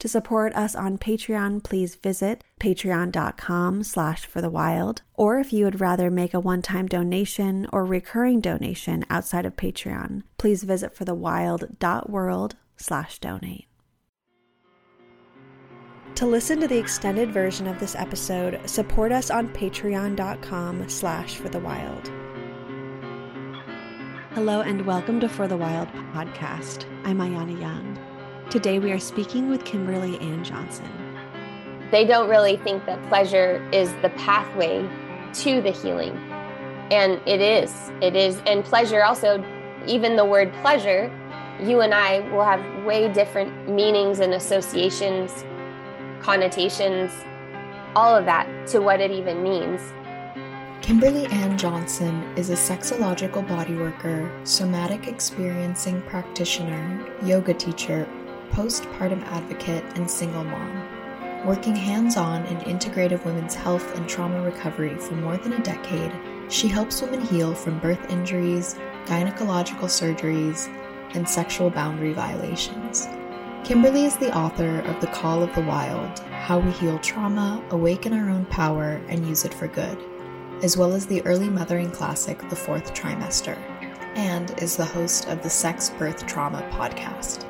To support us on Patreon, please visit patreon.com slash for the wild. Or if you would rather make a one-time donation or recurring donation outside of Patreon, please visit forthewild.world slash donate. To listen to the extended version of this episode, support us on patreon.com slash for the wild. Hello and welcome to For the Wild podcast. I'm Ayana Young. Today we are speaking with Kimberly Ann Johnson. They don't really think that pleasure is the pathway to the healing. And it is. It is. And pleasure also, even the word pleasure, you and I will have way different meanings and associations, connotations, all of that to what it even means. Kimberly Ann Johnson is a sexological bodyworker, somatic experiencing practitioner, yoga teacher, postpartum advocate, and single mom. Working hands on in integrative women's health and trauma recovery for more than a decade, she helps women heal from birth injuries, gynecological surgeries, and sexual boundary violations. Kimberly is the author of The Call of the Wild How We Heal Trauma, Awaken Our Own Power, and Use It for Good, as well as the early mothering classic The Fourth Trimester, and is the host of the Sex Birth Trauma podcast.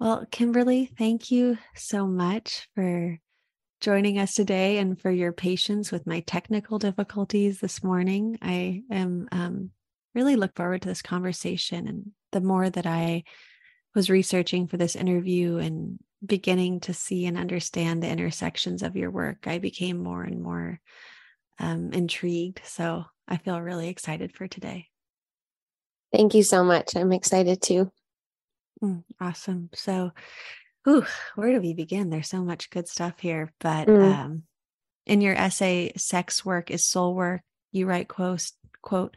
Well, Kimberly, thank you so much for joining us today and for your patience with my technical difficulties this morning. I am um, really look forward to this conversation. And the more that I was researching for this interview and beginning to see and understand the intersections of your work, I became more and more um, intrigued. So I feel really excited for today. Thank you so much. I'm excited too. Mm, awesome. So, ooh, where do we begin? There's so much good stuff here. But mm. um, in your essay, Sex Work is Soul Work, you write, quote, quote,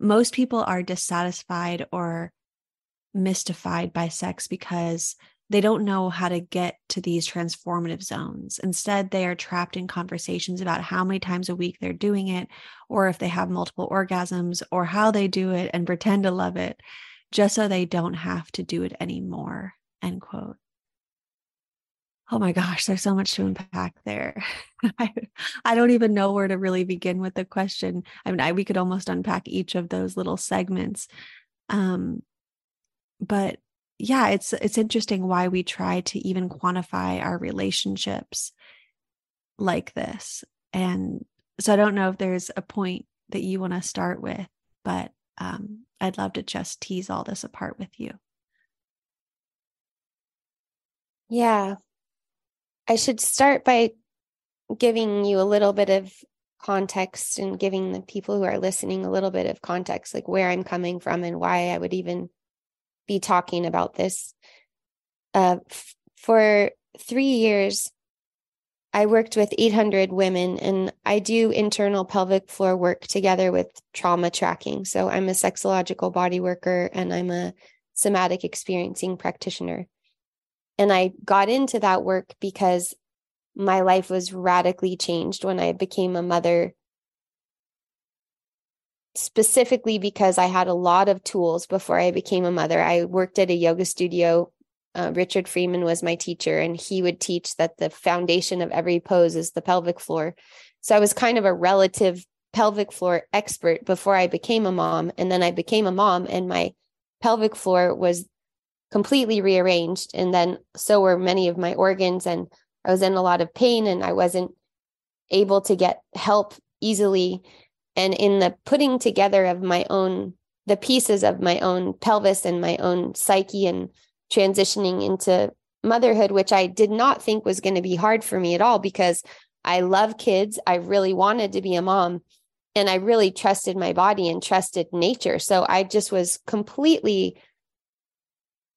most people are dissatisfied or mystified by sex because they don't know how to get to these transformative zones. Instead, they are trapped in conversations about how many times a week they're doing it, or if they have multiple orgasms, or how they do it and pretend to love it just so they don't have to do it anymore. End quote. Oh my gosh, there's so much to unpack there. I, I don't even know where to really begin with the question. I mean, I, we could almost unpack each of those little segments. Um, but yeah, it's it's interesting why we try to even quantify our relationships like this. And so I don't know if there's a point that you want to start with, but um, I'd love to just tease all this apart with you. Yeah. I should start by giving you a little bit of context and giving the people who are listening a little bit of context, like where I'm coming from and why I would even be talking about this. Uh, f- for three years, I worked with 800 women and I do internal pelvic floor work together with trauma tracking. So I'm a sexological body worker and I'm a somatic experiencing practitioner. And I got into that work because my life was radically changed when I became a mother. Specifically, because I had a lot of tools before I became a mother. I worked at a yoga studio uh, Richard Freeman was my teacher, and he would teach that the foundation of every pose is the pelvic floor. So I was kind of a relative pelvic floor expert before I became a mom. And then I became a mom, and my pelvic floor was completely rearranged. And then so were many of my organs, and I was in a lot of pain, and I wasn't able to get help easily. And in the putting together of my own, the pieces of my own pelvis and my own psyche and transitioning into motherhood, which I did not think was going to be hard for me at all because I love kids. I really wanted to be a mom. and I really trusted my body and trusted nature. So I just was completely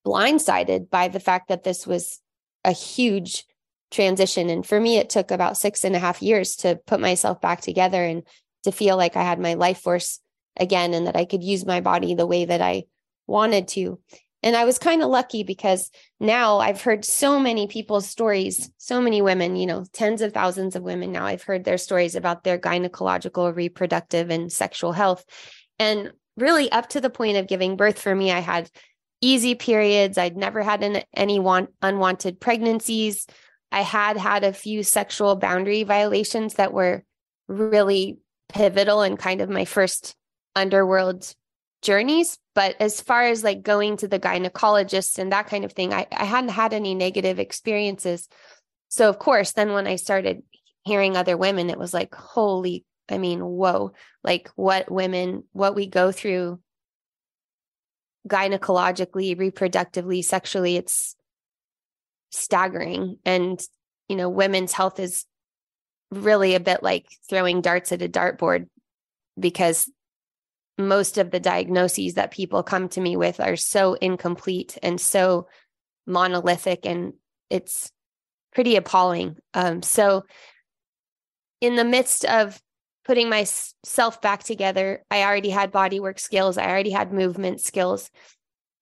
blindsided by the fact that this was a huge transition. And for me, it took about six and a half years to put myself back together and to feel like I had my life force again and that I could use my body the way that I wanted to. And I was kind of lucky because now I've heard so many people's stories, so many women, you know, tens of thousands of women now. I've heard their stories about their gynecological, reproductive, and sexual health. And really, up to the point of giving birth for me, I had easy periods. I'd never had an, any want, unwanted pregnancies. I had had a few sexual boundary violations that were really pivotal and kind of my first underworld journeys. But as far as like going to the gynecologist and that kind of thing, I, I hadn't had any negative experiences. So, of course, then when I started hearing other women, it was like, holy, I mean, whoa, like what women, what we go through gynecologically, reproductively, sexually, it's staggering. And, you know, women's health is really a bit like throwing darts at a dartboard because most of the diagnoses that people come to me with are so incomplete and so monolithic and it's pretty appalling um, so in the midst of putting myself back together i already had body work skills i already had movement skills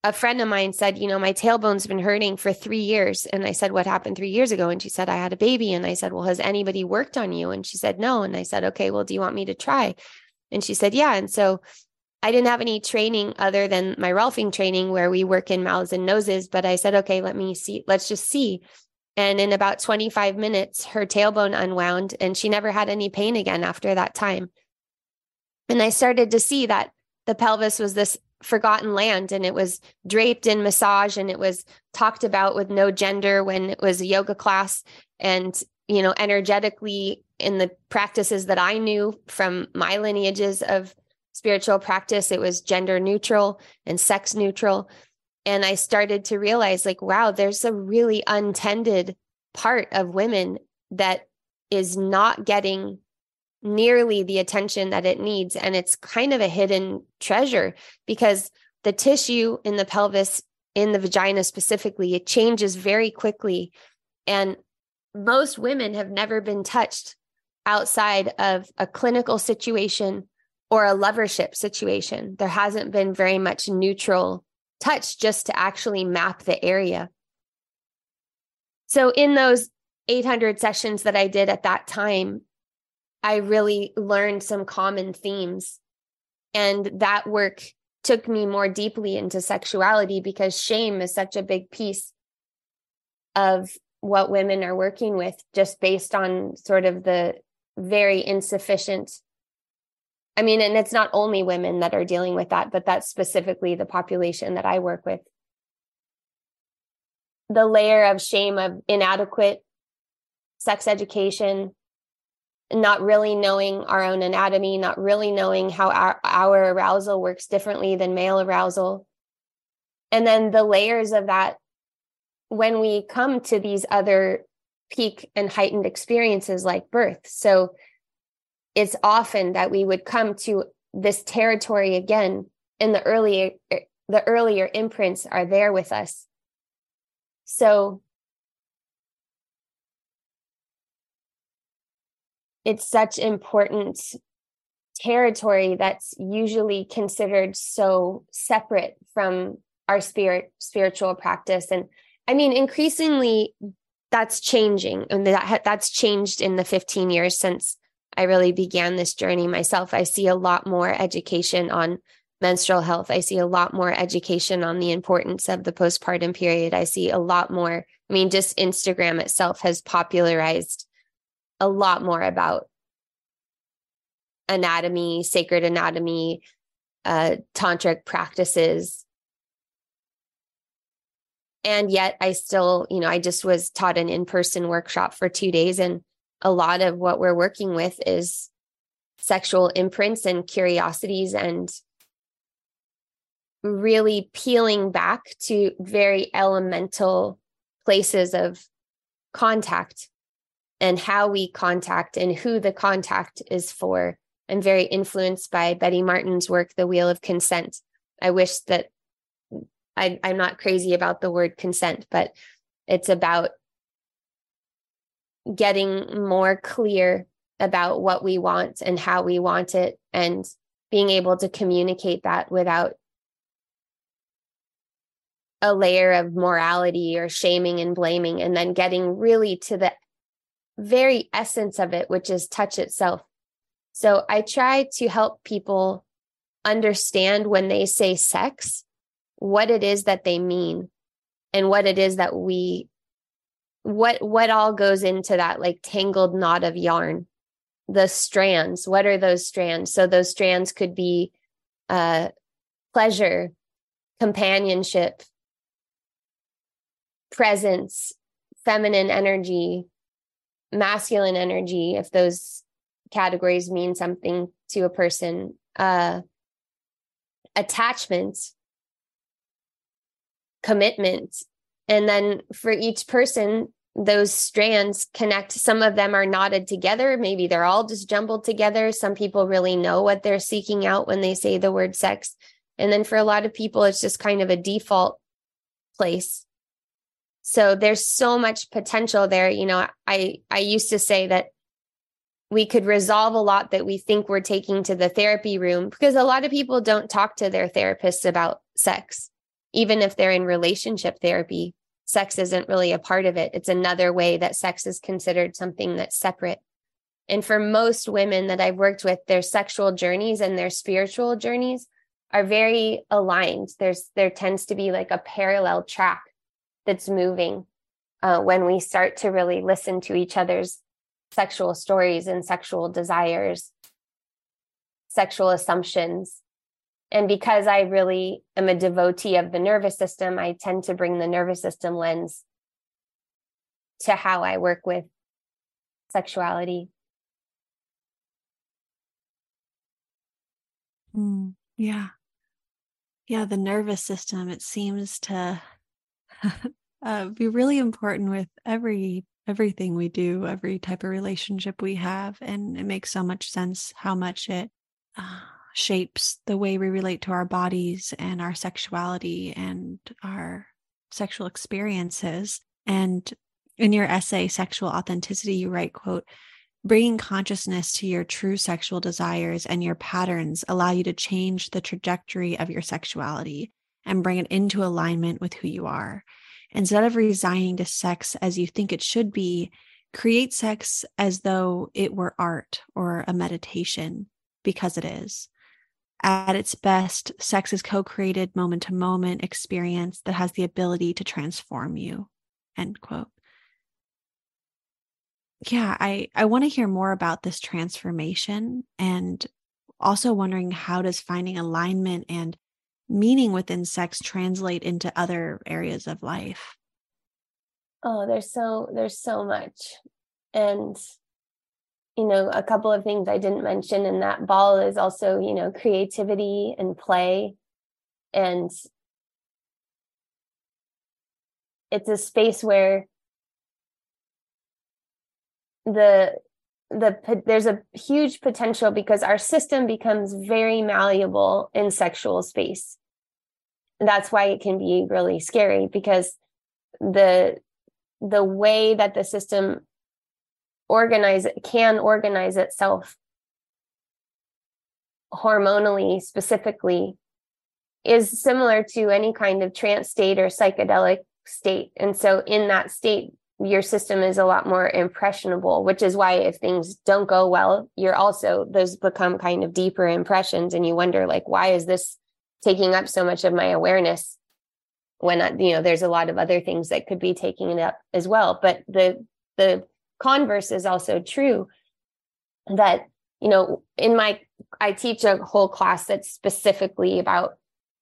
a friend of mine said, You know, my tailbone's been hurting for three years. And I said, What happened three years ago? And she said, I had a baby. And I said, Well, has anybody worked on you? And she said, No. And I said, Okay, well, do you want me to try? And she said, Yeah. And so I didn't have any training other than my Rolfing training where we work in mouths and noses. But I said, Okay, let me see, let's just see. And in about 25 minutes, her tailbone unwound and she never had any pain again after that time. And I started to see that the pelvis was this forgotten land and it was draped in massage and it was talked about with no gender when it was a yoga class and you know energetically in the practices that i knew from my lineages of spiritual practice it was gender neutral and sex neutral and i started to realize like wow there's a really untended part of women that is not getting nearly the attention that it needs. And it's kind of a hidden treasure because the tissue in the pelvis, in the vagina specifically, it changes very quickly. And most women have never been touched outside of a clinical situation or a lovership situation. There hasn't been very much neutral touch just to actually map the area. So, in those 800 sessions that I did at that time, I really learned some common themes. And that work took me more deeply into sexuality because shame is such a big piece of what women are working with, just based on sort of the very insufficient. I mean, and it's not only women that are dealing with that, but that's specifically the population that I work with. The layer of shame of inadequate sex education, not really knowing our own anatomy, not really knowing how our, our arousal works differently than male arousal. And then the layers of that when we come to these other peak and heightened experiences like birth. So it's often that we would come to this territory again and the earlier eh, the earlier imprints are there with us. So it's such important territory that's usually considered so separate from our spirit spiritual practice and i mean increasingly that's changing and that that's changed in the 15 years since i really began this journey myself i see a lot more education on menstrual health i see a lot more education on the importance of the postpartum period i see a lot more i mean just instagram itself has popularized a lot more about anatomy, sacred anatomy, uh, tantric practices. And yet, I still, you know, I just was taught an in person workshop for two days. And a lot of what we're working with is sexual imprints and curiosities and really peeling back to very elemental places of contact and how we contact and who the contact is for I'm very influenced by Betty Martin's work, The Wheel of Consent. I wish that I, I'm not crazy about the word consent, but it's about getting more clear about what we want and how we want it and being able to communicate that without a layer of morality or shaming and blaming and then getting really to the very essence of it which is touch itself. So i try to help people understand when they say sex what it is that they mean and what it is that we what what all goes into that like tangled knot of yarn? The strands what are those strands? So those strands could be uh pleasure companionship presence feminine energy masculine energy if those categories mean something to a person. Uh attachment commitment and then for each person those strands connect. Some of them are knotted together. Maybe they're all just jumbled together. Some people really know what they're seeking out when they say the word sex. And then for a lot of people, it's just kind of a default place. So there's so much potential there. You know, I I used to say that we could resolve a lot that we think we're taking to the therapy room because a lot of people don't talk to their therapists about sex, even if they're in relationship therapy sex isn't really a part of it. It's another way that sex is considered something that's separate. And for most women that I've worked with, their sexual journeys and their spiritual journeys are very aligned. There's there tends to be like a parallel track that's moving uh, when we start to really listen to each other's sexual stories and sexual desires, sexual assumptions, and because I really am a devotee of the nervous system, I tend to bring the nervous system lens to how I work with sexuality. Mm, yeah. Yeah, the nervous system, it seems to uh, be really important with every everything we do, every type of relationship we have. And it makes so much sense how much it uh, shapes the way we relate to our bodies and our sexuality and our sexual experiences. And in your essay, Sexual Authenticity, you write, quote, bringing consciousness to your true sexual desires and your patterns allow you to change the trajectory of your sexuality and bring it into alignment with who you are. Instead of resigning to sex as you think it should be, create sex as though it were art or a meditation, because it is at its best, sex is co created moment to moment experience that has the ability to transform you. End quote. Yeah, I, I want to hear more about this transformation and also wondering how does finding alignment and meaning within sex translate into other areas of life? Oh, there's so there's so much. And you know, a couple of things I didn't mention in that ball is also, you know, creativity and play. And it's a space where the the there's a huge potential because our system becomes very malleable in sexual space. that's why it can be really scary because the the way that the system organize can organize itself hormonally specifically is similar to any kind of trance state or psychedelic state. And so in that state your system is a lot more impressionable which is why if things don't go well you're also those become kind of deeper impressions and you wonder like why is this taking up so much of my awareness when I, you know there's a lot of other things that could be taking it up as well. But the the converse is also true that you know in my i teach a whole class that's specifically about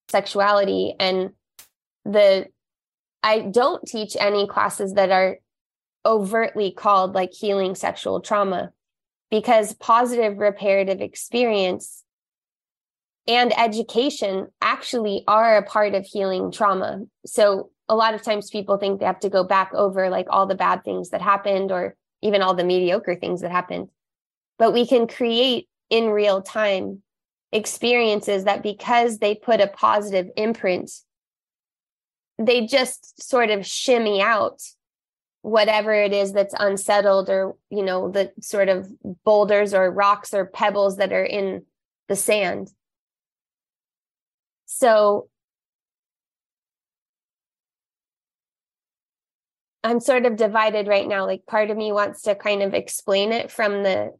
sexuality and the i don't teach any classes that are overtly called like healing sexual trauma because positive reparative experience and education actually are a part of healing trauma. So a lot of times people think they have to go back over like all the bad things that happened or even all the mediocre things that happened. But we can create in real time experiences that because they put a positive imprint, they just sort of shimmy out whatever it is that's unsettled or, you know, the sort of boulders or rocks or pebbles that are in the sand. So I'm sort of divided right now. Like part of me wants to kind of explain it from the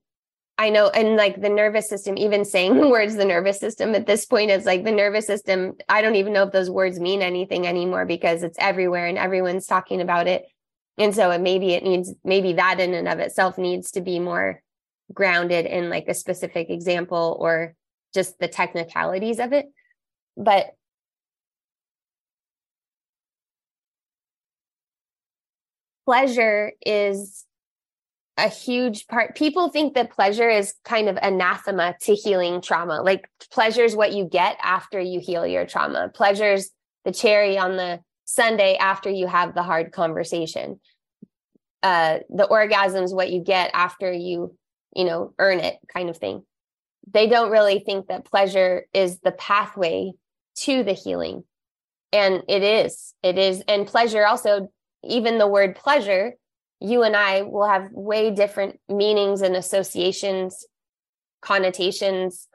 I know, and like the nervous system, even saying the words the nervous system at this point is like the nervous system. I don't even know if those words mean anything anymore because it's everywhere and everyone's talking about it. And so it, maybe it needs, maybe that in and of itself needs to be more grounded in like a specific example or just the technicalities of it. But pleasure is a huge part. People think that pleasure is kind of anathema to healing trauma. Like pleasure is what you get after you heal your trauma. Pleasure's the cherry on the sundae after you have the hard conversation. Uh, the orgasm is what you get after you, you know, earn it, kind of thing. They don't really think that pleasure is the pathway to the healing. And it is. It is. And pleasure also, even the word pleasure you and I will have way different meanings and associations, connotations,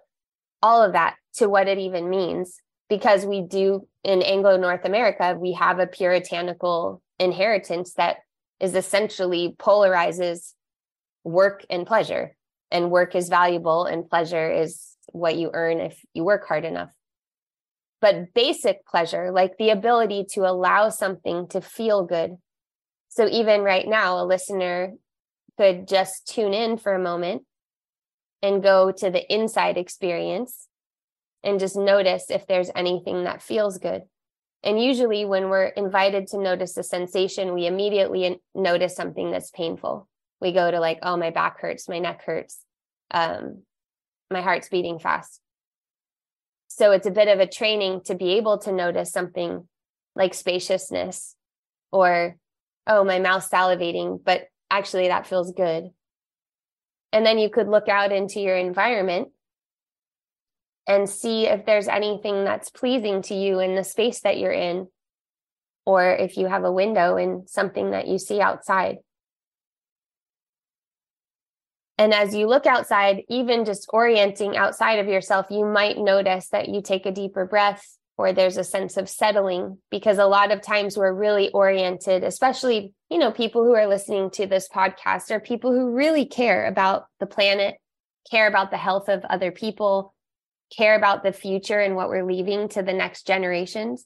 all of that to what it even means. Because we do in Anglo North America, we have a puritanical inheritance that is essentially polarizes work and pleasure. And work is valuable, and pleasure is what you earn if you work hard enough. But basic pleasure, like the ability to allow something to feel good, so even right now, a listener could just tune in for a moment and go to the inside experience and just notice if there's anything that feels good. And usually, when we're invited to notice a sensation, we immediately notice something that's painful. We go to, like, oh, my back hurts, my neck hurts, um, my heart's beating fast. So it's a bit of a training to be able to notice something like spaciousness or oh, my mouth's salivating, but actually that feels good. And then you could look out into your environment and see if there's anything that's pleasing to you in the space that you're in, or if you have a window and something that you see outside. And as you look outside, even just orienting outside of yourself, you might notice that you take a deeper breath or there's a sense of settling because a lot of times we're really oriented especially you know people who are listening to this podcast are people who really care about the planet care about the health of other people care about the future and what we're leaving to the next generations.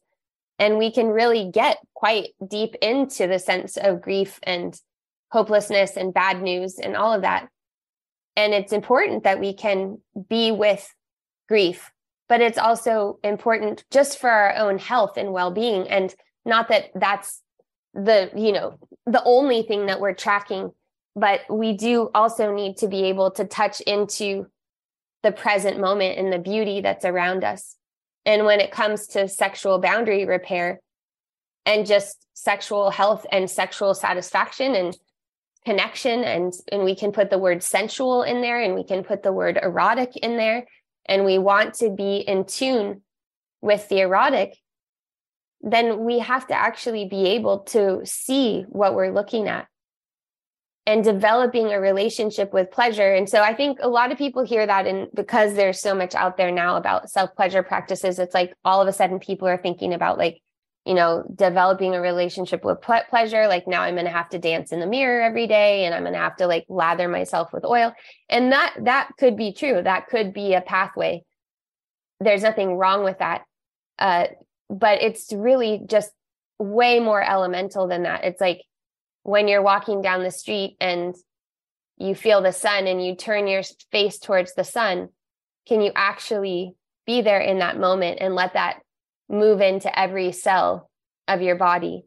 And we can really get quite deep into the sense of grief and hopelessness and bad news and all of that and it's important that we can be with grief but it's also important just for our own health and well-being. And not that that's the you know the only thing that we're tracking but we do also need to be able to touch into the present moment and the beauty that's around us. And when it comes to sexual boundary repair and just sexual health and sexual satisfaction and connection and and we can put the word sensual in there and we can put the word erotic in there and we want to be in tune with the erotic, then we have to actually be able to see what we're looking at and developing a relationship with pleasure. And so I think a lot of people hear that and because there's so much out there now about self-pleasure practices, it's like all of a sudden people are thinking about like you know, developing a relationship with ple- pleasure. Like now I'm going to have to dance in the mirror every day and I'm going to have to like lather myself with oil. And that, that could be true. That could be a pathway. There's nothing wrong with that. Uh, but it's really just way more elemental than that. It's like when you're walking down the street and you feel the sun and you turn your face towards the sun, can you actually be there in that moment and let that move into every cell of your body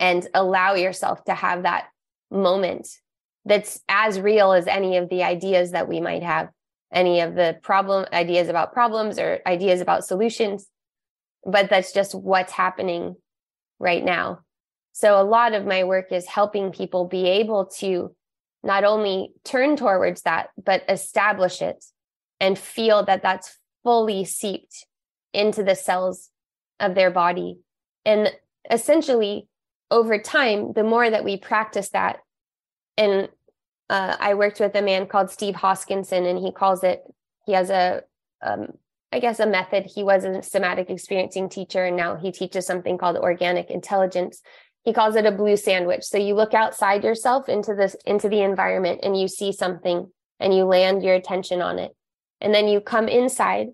and allow yourself to have that moment that's as real as any of the ideas that we might have any of the problem ideas about problems or ideas about solutions. But that's just what's happening right now. So a lot of my work is helping people be able to not only turn towards that, but establish it and feel that that's fully seeped into the cells of their body. And essentially, over time, the more that we practice that, and uh, I worked with a man called Steve Hoskinson, and he calls it, he has a, um, I guess, a method. He was a somatic experiencing teacher, and now he teaches something called organic intelligence. He calls it a blue sandwich. So you look outside yourself into this, into the environment, and you see something, and you land your attention on it. And then you come inside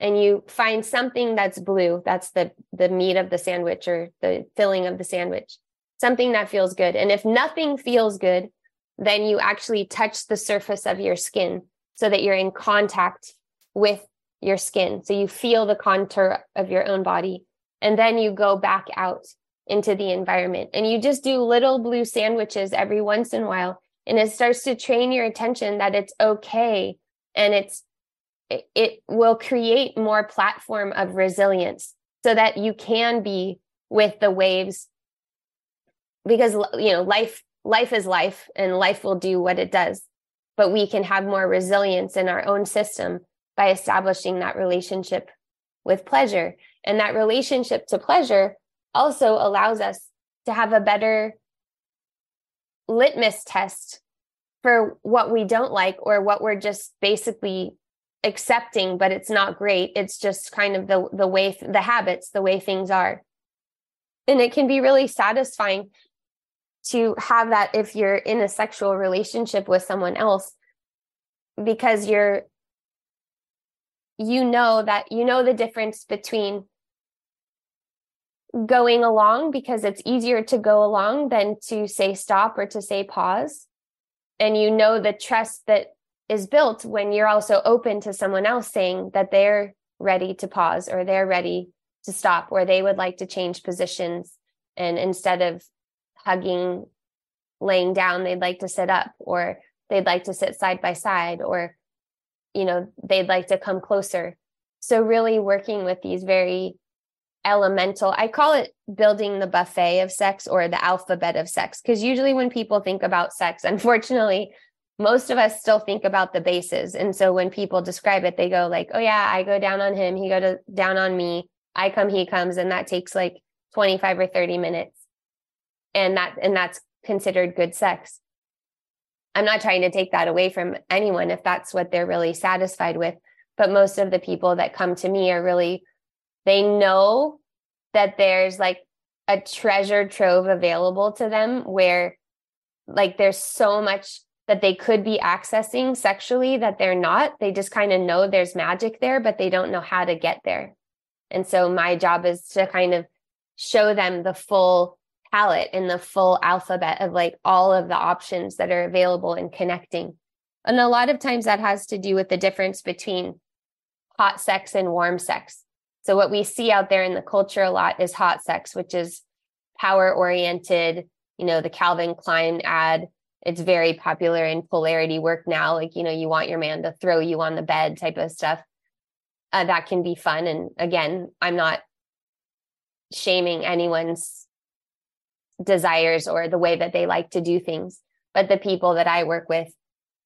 and you find something that's blue that's the the meat of the sandwich or the filling of the sandwich something that feels good. And if nothing feels good then you actually touch the surface of your skin so that you're in contact with your skin. So you feel the contour of your own body and then you go back out into the environment. And you just do little blue sandwiches every once in a while and it starts to train your attention that it's okay and it's it will create more platform of resilience so that you can be with the waves. Because you know life life is life and life will do what it does. But we can have more resilience in our own system by establishing that relationship with pleasure. And that relationship to pleasure also allows us to have a better litmus test for what we don't like or what we're just basically accepting but it's not great. It's just kind of the the way the habits the way things are. And it can be really satisfying to have that if you're in a sexual relationship with someone else because you're you know that you know the difference between going along because it's easier to go along than to say stop or to say pause. And you know the trust that is built when you're also open to someone else saying that they're ready to pause or they're ready to stop or they would like to change positions. And instead of hugging laying down they'd like to sit up or they'd like to sit side by side or you know they'd like to come closer. So really working with these very elemental i call it building the buffet of sex or the alphabet of sex. Because usually when people think about sex unfortunately most of us still think about the bases. And so when people describe it they go like oh yeah i go down on him he go to, down on me i come he comes and that takes like 25 or 30 minutes. And that and that's considered good sex. I'm not trying to take that away from anyone if that's what they're really satisfied with but most of the people that come to me are really they know that there's like a treasure trove available to them where like there's so much that they could be accessing sexually that they're not. They just kind of know there's magic there, but they don't know how to get there. And so my job is to kind of show them the full palette and the full alphabet of like all of the options that are available in connecting. And a lot of times that has to do with the difference between hot sex and warm sex. So what we see out there in the culture a lot is hot sex, which is power oriented, you know, the Calvin Klein ad it's very popular in polarity work now like you know you want your man to throw you on the bed type of stuff uh, that can be fun and again i'm not shaming anyone's desires or the way that they like to do things but the people that i work with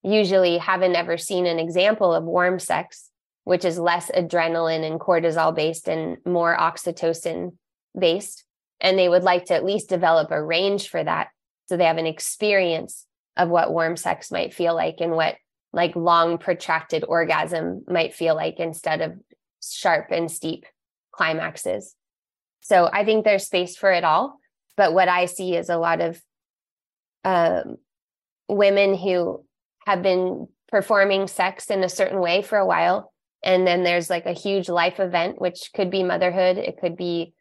usually haven't ever seen an example of warm sex which is less adrenaline and cortisol based and more oxytocin based and they would like to at least develop a range for that so they have an experience of what warm sex might feel like and what like long protracted orgasm might feel like instead of sharp and steep climaxes. So I think there's space for it all. But what I see is a lot of um, women who have been performing sex in a certain way for a while. And then there's like a huge life event, which could be motherhood. It could be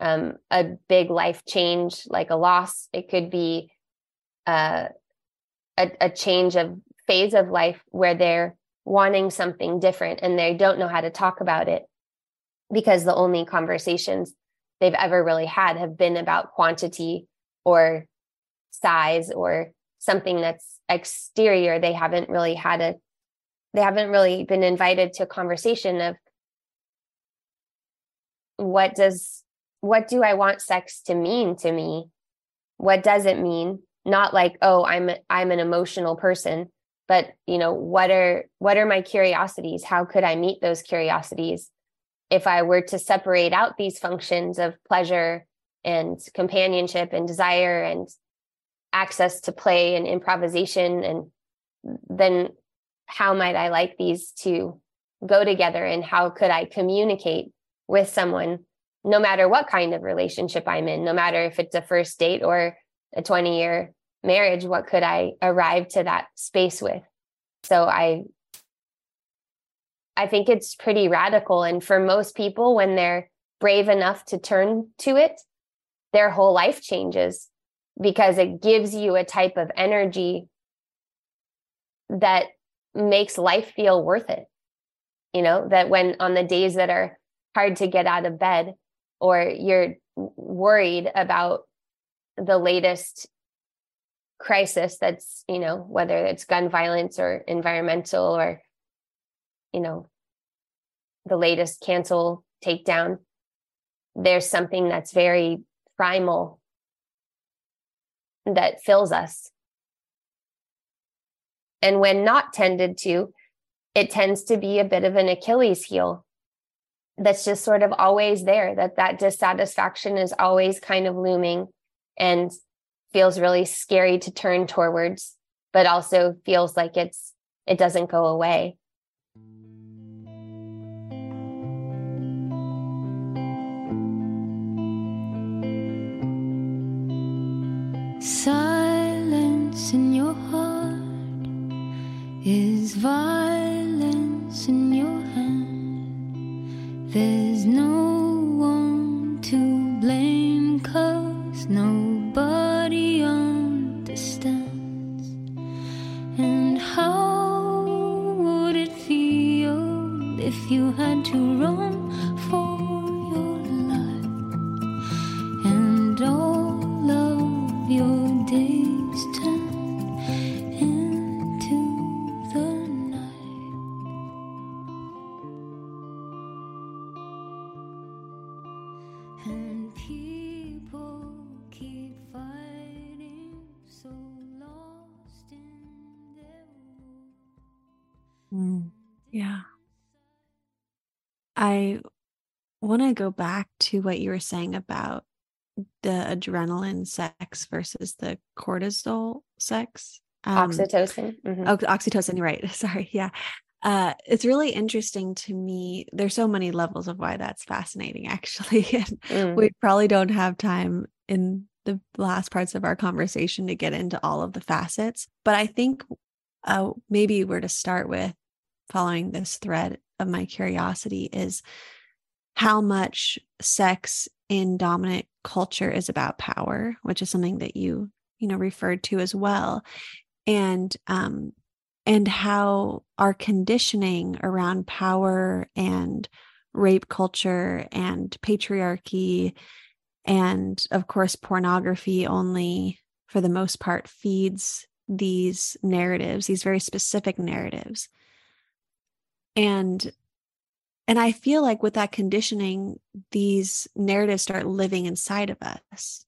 um, a big life change, like a loss. It could be uh, a, a change of phase of life where they're wanting something different and they don't know how to talk about it because the only conversations they've ever really had have been about quantity or size or something that's exterior they haven't really had a they haven't really been invited to a conversation of what does what do i want sex to mean to me? What does it mean? Not like oh i'm i'm an emotional person but you know what are what are my curiosities? How could i meet those curiosities? If i were to separate out these functions of pleasure and companionship and desire and access to play and improvisation and then how might i like these to go together? And how could i communicate with someone no matter what kind of relationship i'm in no matter if it's a first date or a 20 year marriage what could i arrive to that space with? So i i think it's pretty radical. And for most people when they're brave enough to turn to it their whole life changes because it gives you a type of energy that makes life feel worth it. You know that when on the days that are hard to get out of bed or you're worried about the latest crisis that's you know whether it's gun violence or environmental or you know the latest cancel takedown there's something that's very primal that fills us. And when not tended to it tends to be a bit of an achilles heel that's just sort of always there that that dissatisfaction is always kind of looming and feels really scary to turn towards, but also feels like it's it doesn't go away. Silence in your heart is violence in your hand. There's no one to blame, cause nobody understands. And how would it feel if you had to run I want to go back to what you were saying about the adrenaline sex versus the cortisol sex. Um, oxytocin. Mm-hmm. Oh, oxytocin, right. Sorry. Yeah. Uh, it's really interesting to me. There's so many levels of why that's fascinating, actually. and mm. we probably don't have time in the last parts of our conversation to get into all of the facets. But I think uh, maybe we're to start with following this thread of my curiosity is how much sex in dominant culture is about power, which is something that you, you know, referred to as well. And um and how our conditioning around power and rape culture and patriarchy and of course pornography only for the most part feeds these narratives these very specific narratives and and i feel like with that conditioning these narratives start living inside of us.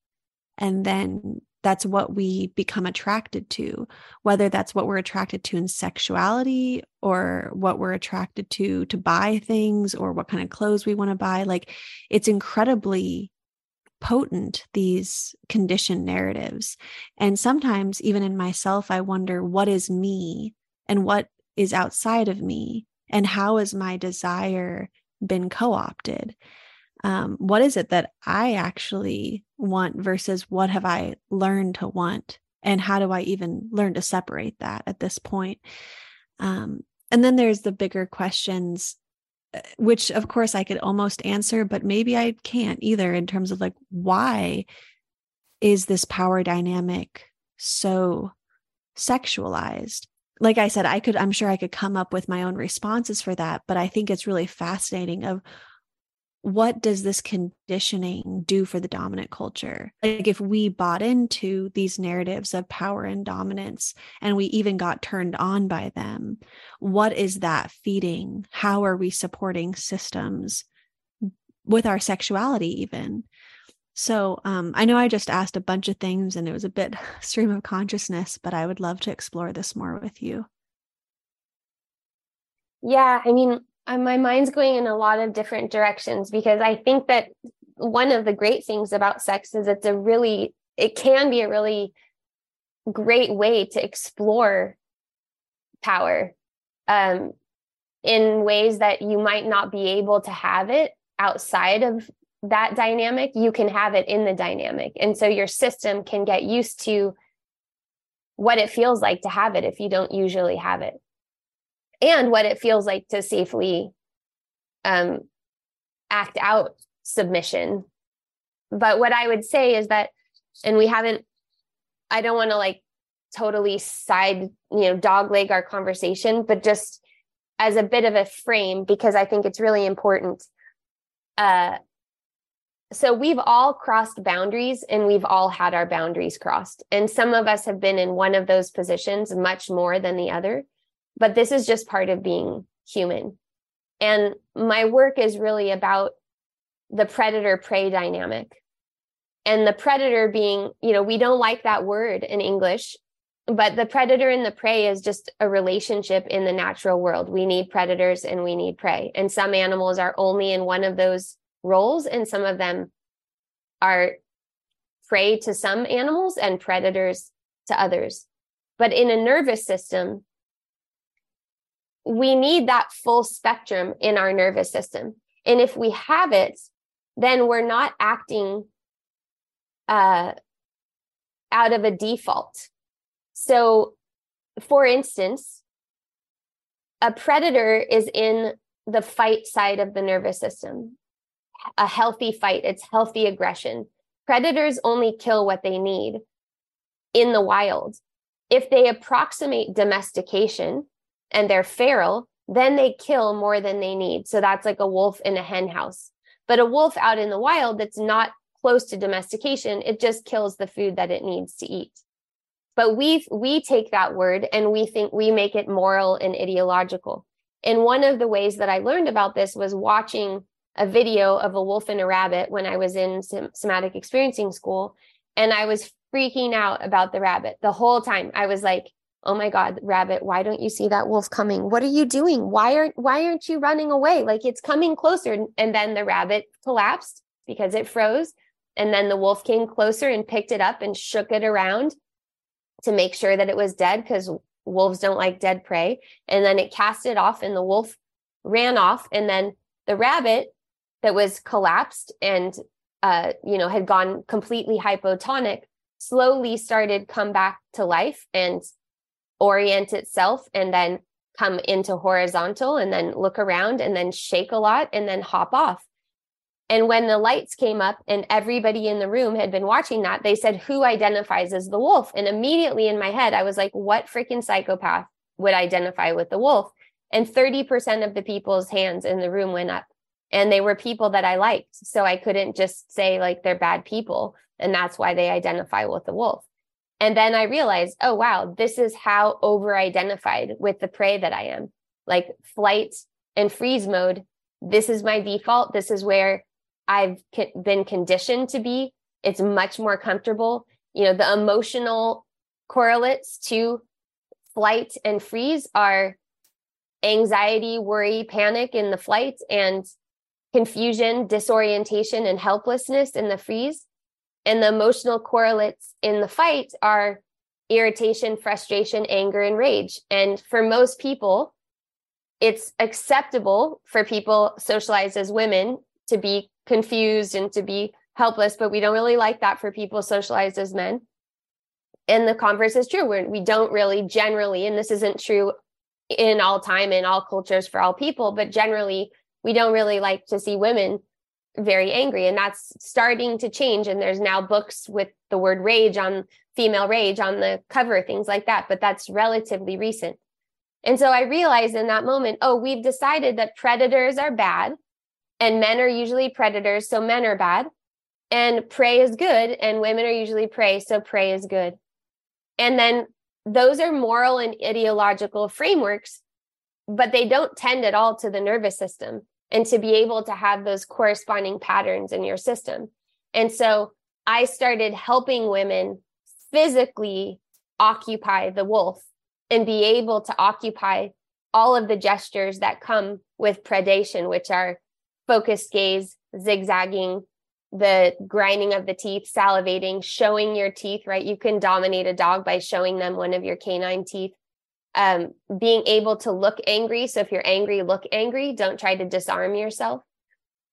And then that's what we become attracted to whether that's what we're attracted to in sexuality or what we're attracted to to buy things or what kind of clothes we want to buy. Like it's incredibly potent these conditioned narratives. And sometimes even in myself i wonder what is me and what is outside of me and how has my desire been co-opted? Um, what is it that i actually want versus what have i learned to want? And how do i even learn to separate that at this point? Um, and then there's the bigger questions uh, which of course i could almost answer but maybe i can't either in terms of like why is this power dynamic so sexualized like I said, I could, I'm sure I could come up with my own responses for that, but I think it's really fascinating of what does this conditioning do for the dominant culture? Like if we bought into these narratives of power and dominance and we even got turned on by them, what is that feeding? How are we supporting systems with our sexuality even? So um, I know I just asked a bunch of things and it was a bit stream of consciousness, but I would love to explore this more with you. Yeah, I mean, my mind's going in a lot of different directions because I think that one of the great things about sex is it's a really, it can be a really great way to explore power um, in ways that you might not be able to have it outside of that dynamic. You can have it in the dynamic. And so your system can get used to what it feels like to have it if you don't usually have it and what it feels like to safely um, act out submission. But what I would say is that, and we haven't, I don't want to like totally side, you know, dog leg our conversation, but just as a bit of a frame, because I think it's really important. Uh, so we've all crossed boundaries and we've all had our boundaries crossed. And some of us have been in one of those positions much more than the other. But this is just part of being human. And my work is really about the predator prey dynamic. And the predator being, you know, we don't like that word in English, but the predator and the prey is just a relationship in the natural world. We need predators and we need prey. And some animals are only in one of those roles, and some of them are prey to some animals and predators to others. But in a nervous system, we need that full spectrum in our nervous system. And if we have it, then we're not acting uh, out of a default. So, for instance, a predator is in the fight side of the nervous system, a healthy fight, it's healthy aggression. Predators only kill what they need in the wild. If they approximate domestication, and they're feral, then they kill more than they need. So that's like a wolf in a hen house. But a wolf out in the wild that's not close to domestication, it just kills the food that it needs to eat. But we we take that word and we think we make it moral and ideological. And one of the ways that I learned about this was watching a video of a wolf and a rabbit when I was in somatic experiencing school. And I was freaking out about the rabbit the whole time. I was like, oh my god rabbit why don't you see that wolf coming what are you doing why aren't why aren't you running away like it's coming closer and then the rabbit collapsed because it froze and then the wolf came closer and picked it up and shook it around to make sure that it was dead because wolves don't like dead prey and then it cast it off and the wolf ran off and then the rabbit that was collapsed and uh you know had gone completely hypotonic slowly started come back to life and orient itself and then come into horizontal and then look around and then shake a lot and then hop off. And when the lights came up and everybody in the room had been watching that, they said, Who identifies as the wolf? And immediately in my head, I was like, What freaking psychopath would identify with the wolf? And 30% of the people's hands in the room went up. And they were people that I liked. So I couldn't just say like they're bad people. And that's why they identify with the wolf. And then I realized, oh, wow, this is how over identified with the prey that I am. Like flight and freeze mode. This is my default. This is where I've been conditioned to be. It's much more comfortable. You know, the emotional correlates to flight and freeze are anxiety, worry, panic in the flight, and confusion, disorientation, and helplessness in the freeze. And the emotional correlates in the fight are irritation, frustration, anger, and rage. And for most people, it's acceptable for people socialized as women to be confused and to be helpless, but we don't really like that for people socialized as men. And the converse is true. We're, we don't really generally, and this isn't true in all time, in all cultures, for all people, but generally, we don't really like to see women very angry and that's starting to change and there's now books with the word rage on female rage on the cover things like that but that's relatively recent. And so i realized in that moment oh we've decided that predators are bad and men are usually predators so men are bad and prey is good and women are usually prey so prey is good. And then those are moral and ideological frameworks but they don't tend at all to the nervous system and to be able to have those corresponding patterns in your system. And so I started helping women physically occupy the wolf and be able to occupy all of the gestures that come with predation, which are focused gaze, zigzagging, the grinding of the teeth, salivating, showing your teeth, right? You can dominate a dog by showing them one of your canine teeth. Um, being able to look angry. So if you're angry, look angry. Don't try to disarm yourself.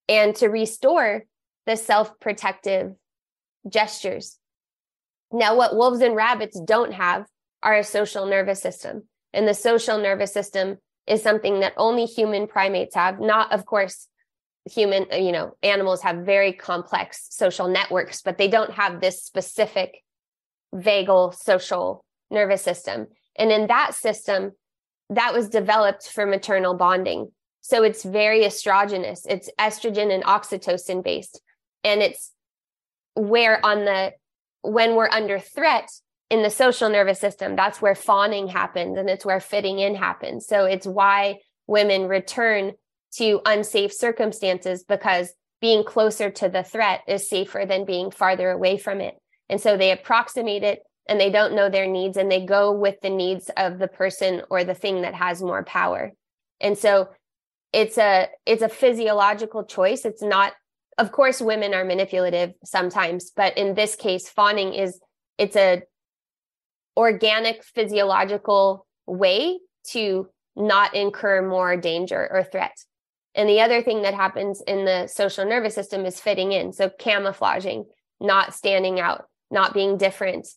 And to restore the self protective gestures. Now, what wolves and rabbits don't have are a social nervous system. And the social nervous system is something that only human primates have, not, of course, human, you know, animals have very complex social networks, but they don't have this specific vagal social nervous system. And in that system, that was developed for maternal bonding. So it's very estrogenous, it's estrogen and oxytocin based. And it's where on the, when we're under threat in the social nervous system, that's where fawning happens and it's where fitting in happens. So it's why women return to unsafe circumstances because being closer to the threat is safer than being farther away from it. And so they approximate it and they don't know their needs and they go with the needs of the person or the thing that has more power. And so it's a it's a physiological choice. It's not of course women are manipulative sometimes, but in this case fawning is it's a organic physiological way to not incur more danger or threat. And the other thing that happens in the social nervous system is fitting in. So camouflaging, not standing out, not being different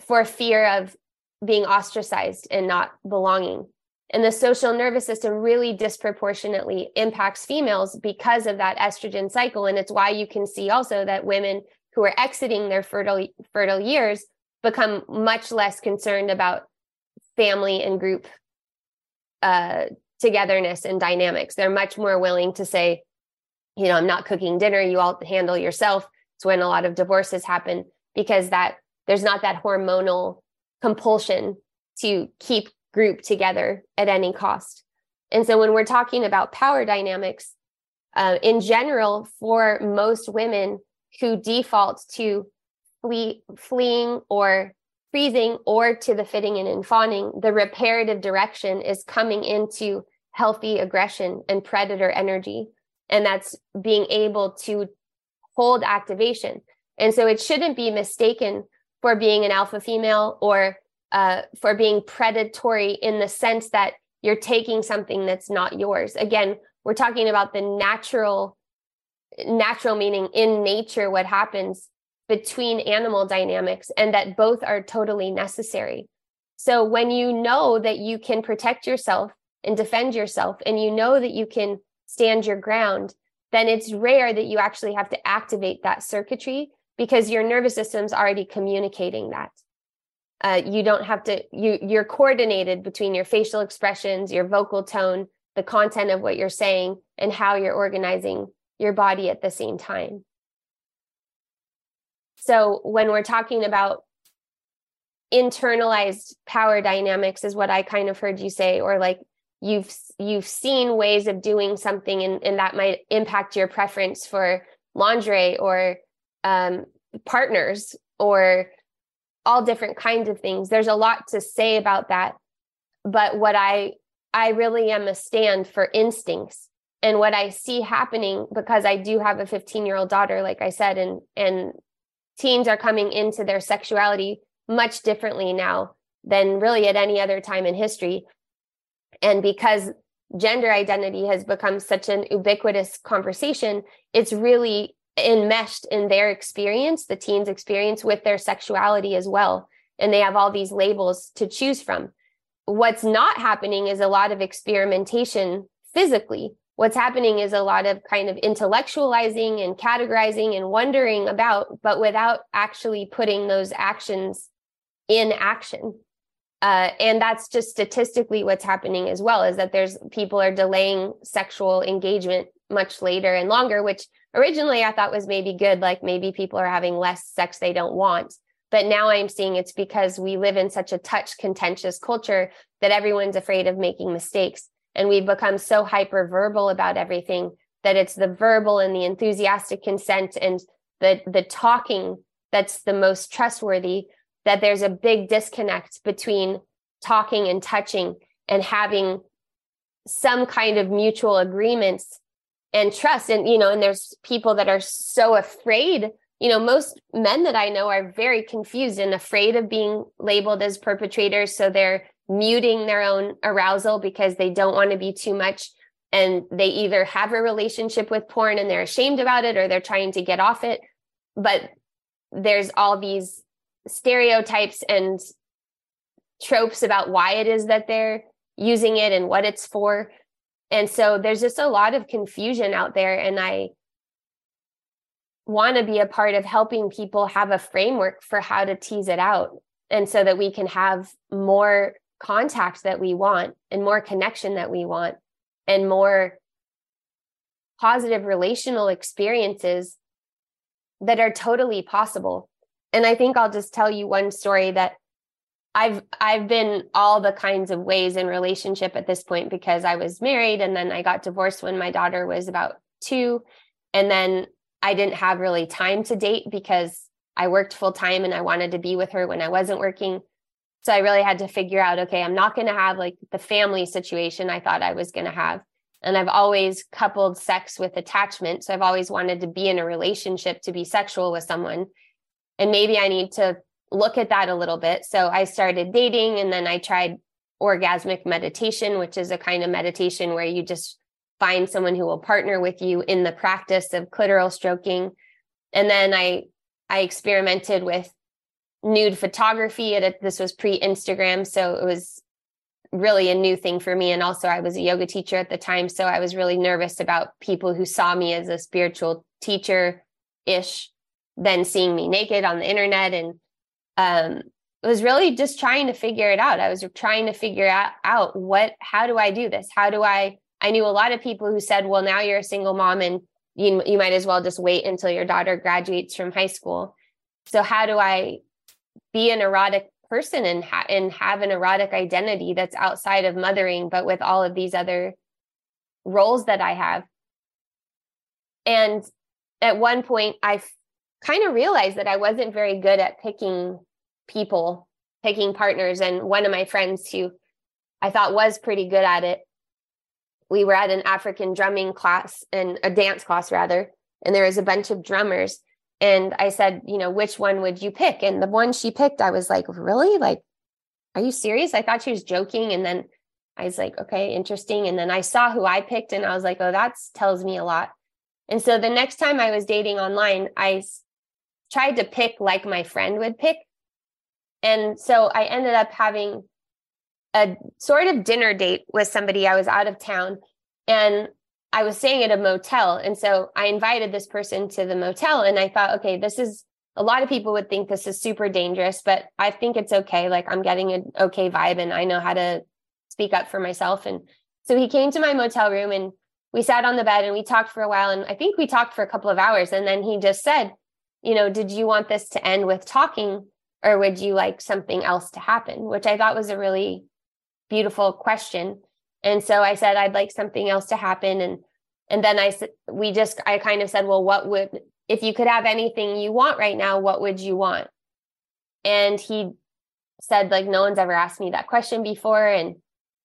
for fear of being ostracized and not belonging. And the social nervous system really disproportionately impacts females because of that estrogen cycle. And it's why you can see also that women who are exiting their fertile fertile years become much less concerned about family and group uh, togetherness and dynamics. They're much more willing to say, you know, I'm not cooking dinner, you all handle yourself. It's when a lot of divorces happen because that there's not that hormonal compulsion to keep group together at any cost. And so when we're talking about power dynamics, uh, in general, for most women who default to flee, fleeing or freezing or to the fitting in and fawning, the reparative direction is coming into healthy aggression and predator energy. And that's being able to hold activation. And so it shouldn't be mistaken for being an alpha female or uh, for being predatory in the sense that you're taking something that's not yours. Again, we're talking about the natural, natural meaning in nature, what happens between animal dynamics, and that both are totally necessary. So when you know that you can protect yourself and defend yourself and you know that you can stand your ground, then it's rare that you actually have to activate that circuitry because your nervous system's already communicating that. Uh, you don't have to you you're coordinated between your facial expressions your vocal tone the content of what you're saying and how you're organizing your body at the same time so when we're talking about internalized power dynamics is what i kind of heard you say or like you've you've seen ways of doing something and, and that might impact your preference for lingerie or um, partners or all different kinds of things. There's a lot to say about that. But what i i really am a stand for instincts and what i see happening because i do have a 15 year old daughter like i said and and teens are coming into their sexuality much differently now than really at any other time in history. And because gender identity has become such an ubiquitous conversation, it's really enmeshed in their experience, the teens' experience with their sexuality as well. And they have all these labels to choose from. What's not happening is a lot of experimentation physically. What's happening is a lot of kind of intellectualizing and categorizing and wondering about, but without actually putting those actions in action. Uh, and that's just statistically what's happening as well is that there's people are delaying sexual engagement much later and longer which originally i thought was maybe good like maybe people are having less sex they don't want. But now i'm seeing it's because we live in such a touch contentious culture that everyone's afraid of making mistakes. And we've become so hyper verbal about everything that it's the verbal and the enthusiastic consent and the the talking that's the most trustworthy that there's a big disconnect between talking and touching and having some kind of mutual agreements and trust. And you know and there's people that are so afraid you know most men that i know are very confused and afraid of being labeled as perpetrators. So they're muting their own arousal because they don't want to be too much. And they either have a relationship with porn and they're ashamed about it or they're trying to get off it. But there's all these stereotypes and tropes about why it is that they're using it and what it's for. And so there's just a lot of confusion out there. And I want to be a part of helping people have a framework for how to tease it out. And so that we can have more contact that we want and more connection that we want and more positive relational experiences that are totally possible. And I think I'll just tell you one story that I've I've been all the kinds of ways in relationship at this point because I was married and then I got divorced when my daughter was about 2 and then I didn't have really time to date because I worked full time and I wanted to be with her when I wasn't working. So I really had to figure out okay, I'm not going to have like the family situation I thought I was going to have. And I've always coupled sex with attachment. So I've always wanted to be in a relationship to be sexual with someone. And maybe I need to look at that a little bit. So I started dating and then I tried orgasmic meditation, which is a kind of meditation where you just find someone who will partner with you in the practice of clitoral stroking. And then I I experimented with nude photography. It, this was pre Instagram, so it was really a new thing for me. And also, I was a yoga teacher at the time, so I was really nervous about people who saw me as a spiritual teacher ish, then seeing me naked on the internet and um, was really just trying to figure it out. I was trying to figure out, out what, how do I do this? How do I, I knew a lot of people who said, well, now you're a single mom and you, you might as well just wait until your daughter graduates from high school. So how do I be an erotic person and, ha- and have an erotic identity that's outside of mothering, but with all of these other roles that I have? And at one point, I kind of realized that I wasn't very good at picking people, picking partners. And one of my friends who I thought was pretty good at it, we were at an African drumming class and a dance class rather, and there was a bunch of drummers. And I said, you know, which one would you pick? And the one she picked, I was like, really? Like, are you serious? I thought she was joking. And then I was like, okay, interesting. And then I saw who I picked and I was like, oh, that tells me a lot. And so the next time I was dating online, I tried to pick like my friend would pick. And so I ended up having a sort of dinner date with somebody. I was out of town and I was staying at a motel. And so I invited this person to the motel and I thought, okay, this is a lot of people would think this is super dangerous, but I think it's okay. Like I'm getting an okay vibe and I know how to speak up for myself. And so he came to my motel room and we sat on the bed and we talked for a while. And I think we talked for a couple of hours. And then he just said, you know, did you want this to end with talking or would you like something else to happen? Which I thought was a really beautiful question. And so I said, I'd like something else to happen. And, and then I said, we just, I kind of said, well, what would, if you could have anything you want right now, what would you want? And he said, like, no one's ever asked me that question before. And,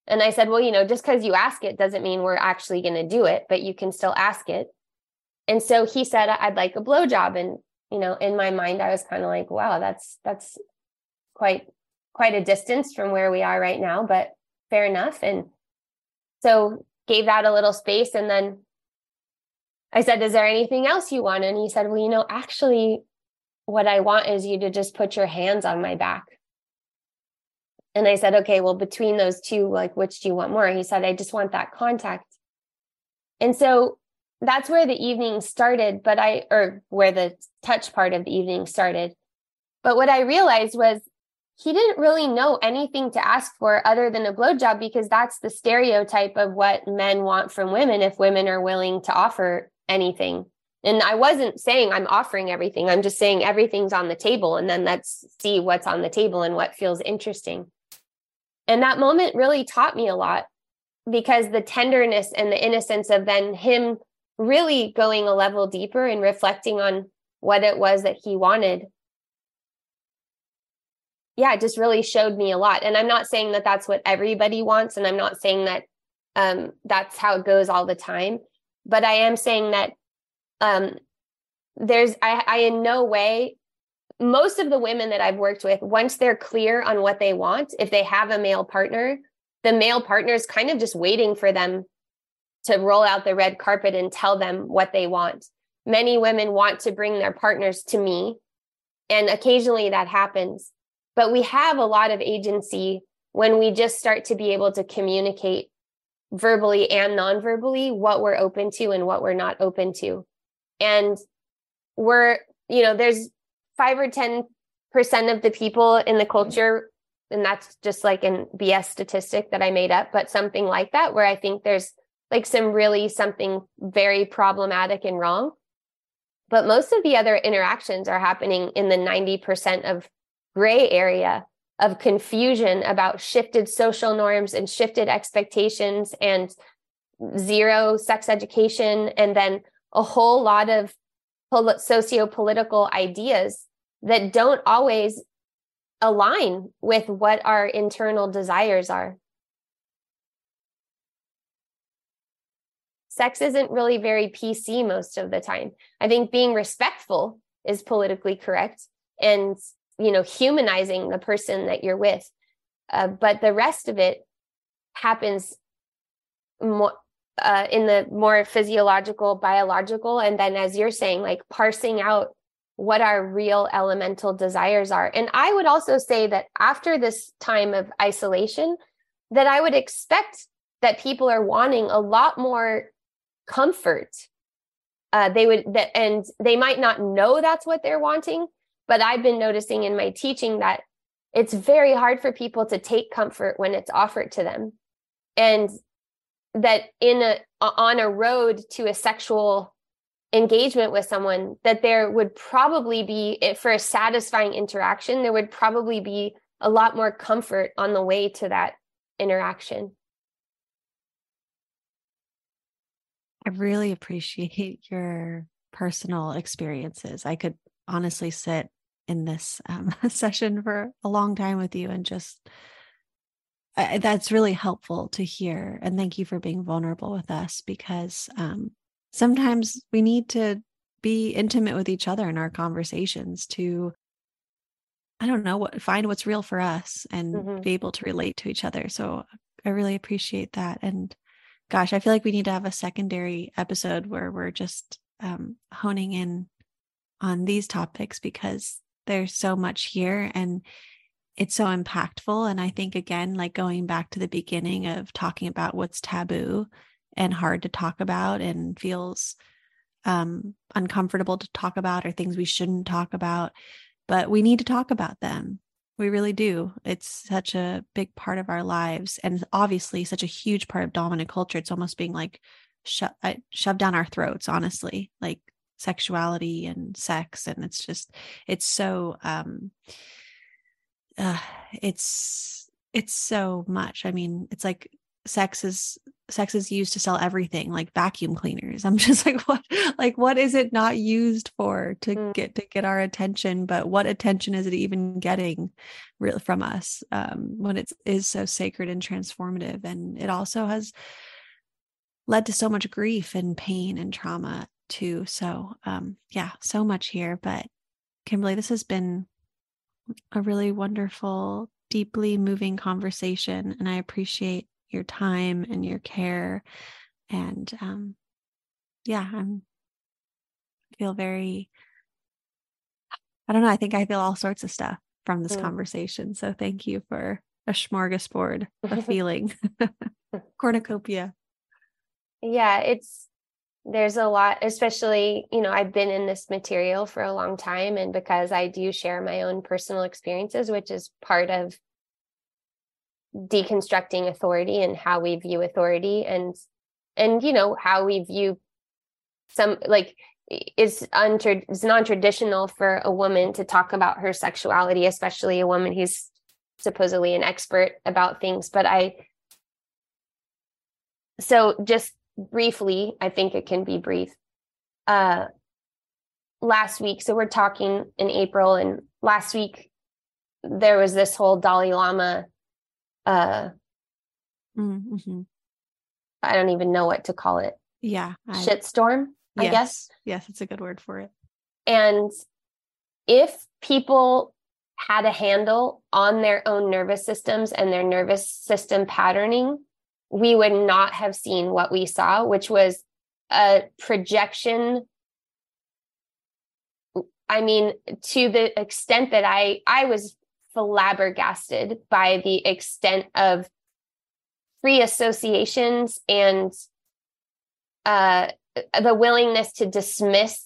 and I said, well, you know, just because you ask it doesn't mean we're actually going to do it, but you can still ask it. And so he said, I'd like a blowjob. And you know in my mind i was kind of like wow that's that's quite quite a distance from where we are right now but fair enough and so gave that a little space and then i said is there anything else you want? And he said well you know actually what i want is you to just put your hands on my back. And i said okay well between those two like which do you want more? He said i just want that contact. And so that's where the evening started, but I, or where the touch part of the evening started. But what I realized was he didn't really know anything to ask for other than a blowjob because that's the stereotype of what men want from women if women are willing to offer anything. And I wasn't saying I'm offering everything. I'm just saying everything's on the table and then let's see what's on the table and what feels interesting. And that moment really taught me a lot because the tenderness and the innocence of then him really going a level deeper and reflecting on what it was that he wanted yeah, it just really showed me a lot. And I'm not saying that that's what everybody wants. And I'm not saying that um, that's how it goes all the time. But I am saying that um, there's, I, I in no way, most of the women that I've worked with, once they're clear on what they want, if they have a male partner, the male partner is kind of just waiting for them to roll out the red carpet and tell them what they want. Many women want to bring their partners to me, and occasionally that happens. But we have a lot of agency when we just start to be able to communicate verbally and non-verbally what we're open to and what we're not open to. And we're, you know, there's five or 10% of the people in the culture, and that's just like an BS statistic that I made up, but something like that, where I think there's like some really something very problematic and wrong. But most of the other interactions are happening in the 90% of gray area of confusion about shifted social norms and shifted expectations and zero sex education and then a whole lot of socio-political ideas that don't always align with what our internal desires are sex isn't really very pc most of the time. I think being respectful is politically correct and you know humanizing the person that you're with. Uh, but the rest of it happens more uh, in the more physiological biological and then as you're saying like parsing out what our real elemental desires are. And i would also say that after this time of isolation that i would expect that people are wanting a lot more comfort uh, they would that and they might not know that's what they're wanting but I've been noticing in my teaching that it's very hard for people to take comfort when it's offered to them. And that in a on a road to a sexual engagement with someone that there would probably be for a satisfying interaction there would probably be a lot more comfort on the way to that interaction i really appreciate your personal experiences i could honestly sit in this um, session for a long time with you and just uh, that's really helpful to hear and thank you for being vulnerable with us because um, sometimes we need to be intimate with each other in our conversations to i don't know what find what's real for us and mm-hmm. be able to relate to each other so i really appreciate that and gosh i feel like we need to have a secondary episode where we're just um, honing in on these topics because there's so much here and it's so impactful. And I think, again, like going back to the beginning of talking about what's taboo and hard to talk about and feels um, uncomfortable to talk about or things we shouldn't talk about, but we need to talk about them. We really do. It's such a big part of our lives and obviously such a huge part of dominant culture. It's almost being like sho- uh, shoved down our throats, honestly. Like sexuality and sex and it's just it's so um uh, it's it's so much i mean it's like sex is sex is used to sell everything like vacuum cleaners i'm just like what like what is it not used for to mm. get to get our attention but what attention is it even getting real from us um when it is so sacred and transformative and it also has led to so much grief and pain and trauma too. So, um, yeah, so much here. But Kimberly, this has been a really wonderful, deeply moving conversation. And I appreciate your time and your care. And um, yeah, I'm feel very, I don't know, I think I feel all sorts of stuff from this mm. conversation. So thank you for a smorgasbord of feeling cornucopia. Yeah, it's there's a lot especially you know i've been in this material for a long time and because i do share my own personal experiences which is part of deconstructing authority and how we view authority and and you know how we view some like it's untra- it's non-traditional for a woman to talk about her sexuality especially a woman who's supposedly an expert about things but i so just briefly, I think it can be brief. Uh, last week, so we're talking in April, and last week there was this whole Dalai Lama uh Mm-hmm. I don't even know what to call it. Yeah. I- Shitstorm, I guess. Yes, it's a good word for it. And if people had a handle on their own nervous systems and their nervous system patterning, we would not have seen what we saw, which was a projection. I mean, to the extent that I I was flabbergasted by the extent of free associations and uh, the willingness to dismiss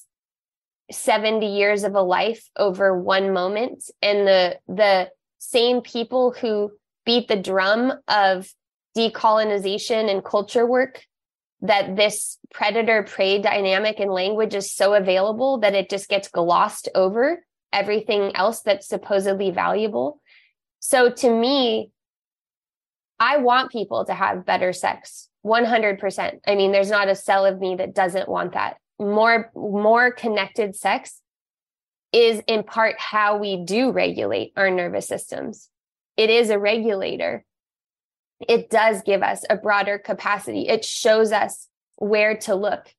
70 years of a life over one moment. And the the same people who beat the drum of decolonization and culture work that this predator prey dynamic and language is so available that it just gets glossed over everything else that's supposedly valuable. So to me i want people to have better sex 100% i mean there's not a cell of me that doesn't want that. More more connected sex is in part how we do regulate our nervous systems. It is a regulator. It does give us a broader capacity. It shows us where to look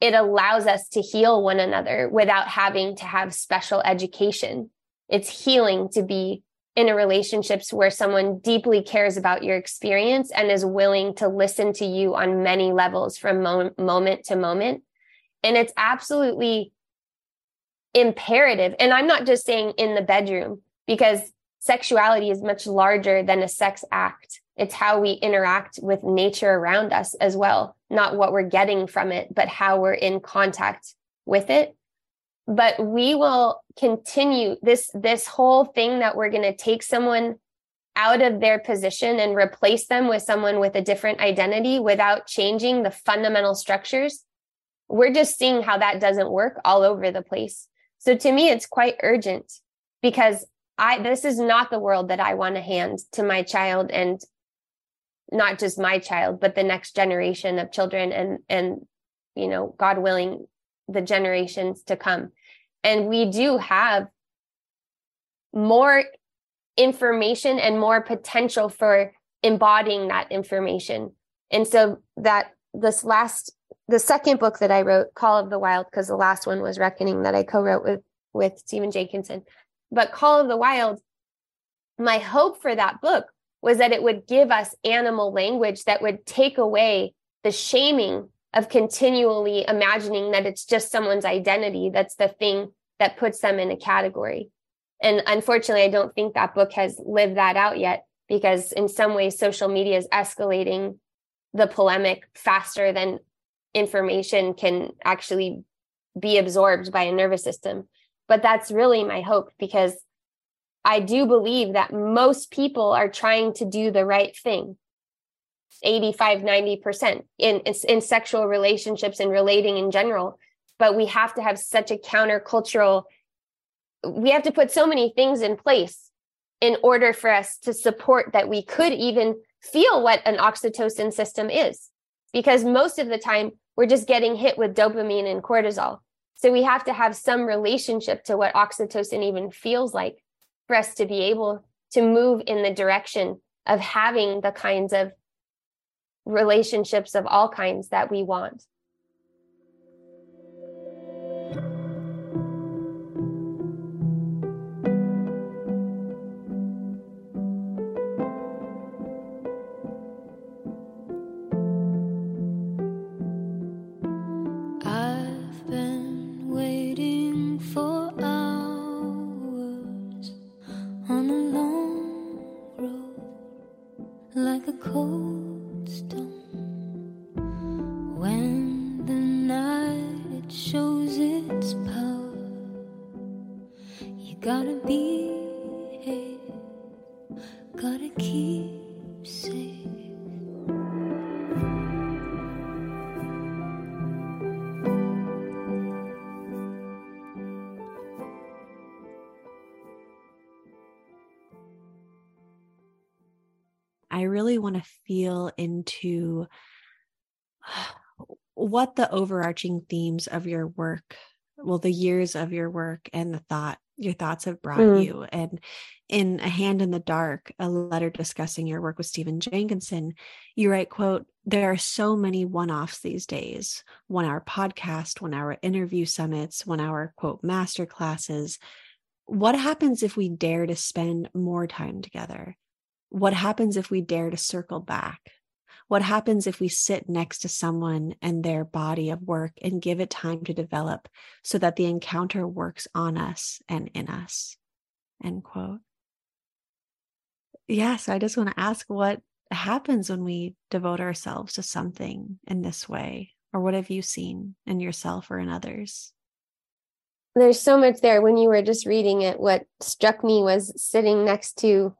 it allows us to heal one another without having to have special education it's healing to be in a relationships where someone deeply cares about your experience and is willing to listen to you on many levels from mo- moment to moment and it's absolutely imperative. And I'm not just saying in the bedroom, because sexuality is much larger than a sex act. It's how we interact with nature around us as well, not what we're getting from it, but how we're in contact with it. But we will continue this this whole thing that we're going to take someone out of their position and replace them with someone with a different identity without changing the fundamental structures we're just seeing how that doesn't work all over the place. So to me, it's quite urgent because I, this is not the world that I want to hand to my child and not just my child, but the next generation of children and, and, you know, God willing, the generations to come. And we do have more information and more potential for embodying that information. And so that this last the second book that I wrote, Call of the Wild, because the last one was Reckoning that I co-wrote with with Stephen Jenkinson. But Call of the Wild, my hope for that book was that it would give us animal language that would take away the shaming of continually imagining that it's just someone's identity that's the thing that puts them in a category. And unfortunately, I don't think that book has lived that out yet because in some ways social media is escalating the polemic faster than information can actually be absorbed by a nervous system. But that's really my hope because I do believe that most people are trying to do the right thing. 85 90% in in sexual relationships and relating in general but we have to have such a countercultural we have to put so many things in place in order for us to support that we could even feel what an oxytocin system is because most of the time we're just getting hit with dopamine and cortisol. So we have to have some relationship to what oxytocin even feels like for us to be able to move in the direction of having the kinds of relationships of all kinds that we want. When the night shows its power, you gotta behave, what the overarching themes of your work, well, the years of your work and the thought your thoughts have brought mm. you. And in A Hand in the Dark, a letter discussing your work with Stephen Jenkinson, you write, quote, there are so many one-offs these days, one hour podcast, one hour interview summits, one hour quote master classes. What happens if we dare to spend more time together? What happens if we dare to circle back? What happens if we sit next to someone and their body of work and give it time to develop so that the encounter works on us and in us? End quote. Yeah, so I just want to ask what happens when we devote ourselves to something in this way? Or what have you seen in yourself or in others? There's so much there. When you were just reading it, what struck me was sitting next to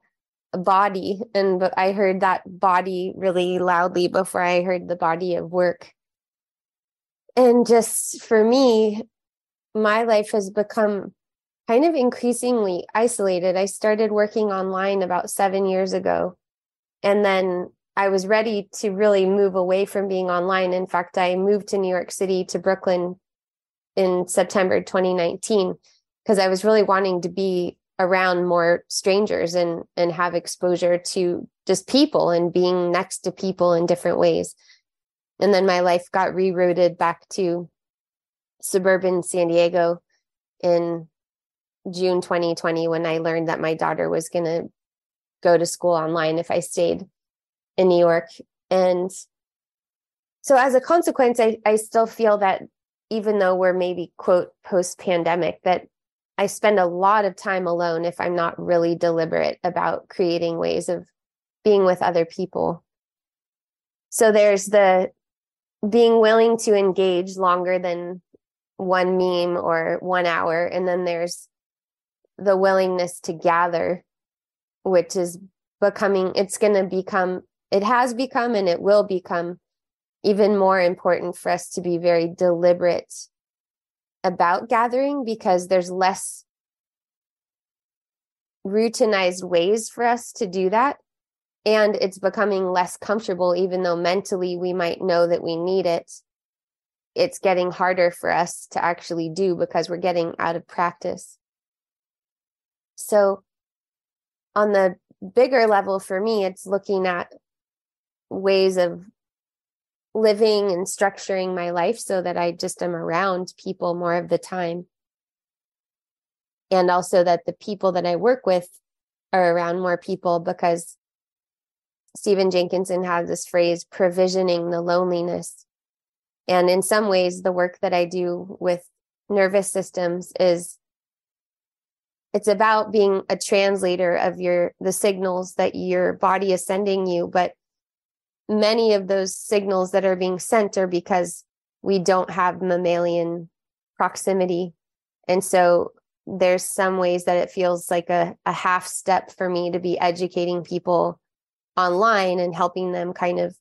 body. And I heard that body really loudly before I heard the body of work. And just for me, my life has become kind of increasingly isolated. I started working online about seven years ago. And then I was ready to really move away from being online. In fact, I moved to New York City to Brooklyn in September 2019 because I was really wanting to be around more strangers and and have exposure to just people and being next to people in different ways. And then my life got rerouted back to suburban San Diego in June 2020 when I learned that my daughter was going to go to school online if I stayed in New York. And so as a consequence, I, I still feel that even though we're maybe quote post pandemic, that I spend a lot of time alone if I'm not really deliberate about creating ways of being with other people. So there's the being willing to engage longer than one meme or one hour. And then there's the willingness to gather, which is becoming, it's going to become, it has become, and it will become even more important for us to be very deliberate about gathering because there's less routinized ways for us to do that. And it's becoming less comfortable, even though mentally we might know that we need it. It's getting harder for us to actually do because we're getting out of practice. So, on the bigger level for me, it's looking at ways of living and structuring my life so that I just am around people more of the time. And also that the people that I work with are around more people because Stephen Jenkinson has this phrase, provisioning the loneliness. And in some ways, the work that I do with nervous systems is it's about being a translator of your the signals that your body is sending you but many of those signals that are being sent are because we don't have mammalian proximity. And so there's some ways that it feels like a, a half step for me to be educating people online and helping them kind of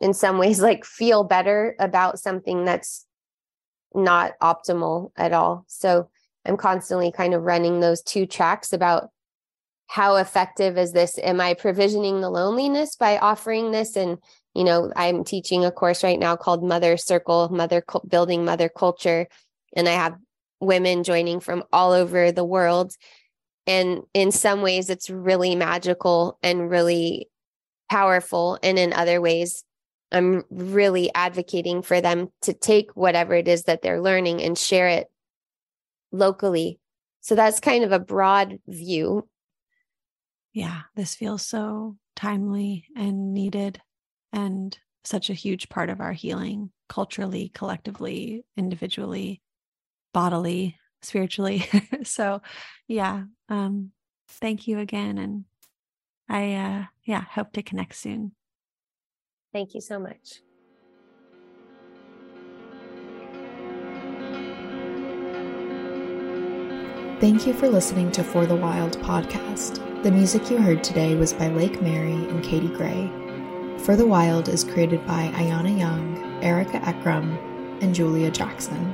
in some ways like feel better about something that's not optimal at all. So I'm constantly kind of running those two tracks about how effective is this? Am I provisioning the loneliness by offering this? And, you know, I'm teaching a course right now called Mother Circle, Mother Building Mother Culture. And I have women joining from all over the world. And in some ways, it's really magical and really powerful. And in other ways, I'm really advocating for them to take whatever it is that they're learning and share it locally. So that's kind of a broad view. Yeah, this feels so timely and needed and such a huge part of our healing culturally, collectively, individually, bodily, spiritually. so, yeah, um thank you again and I uh yeah, hope to connect soon. Thank you so much. Thank you for listening to For the Wild podcast. The music you heard today was by Lake Mary and Katie Gray. For the Wild is created by Ayana Young, Erica Ekram, and Julia Jackson.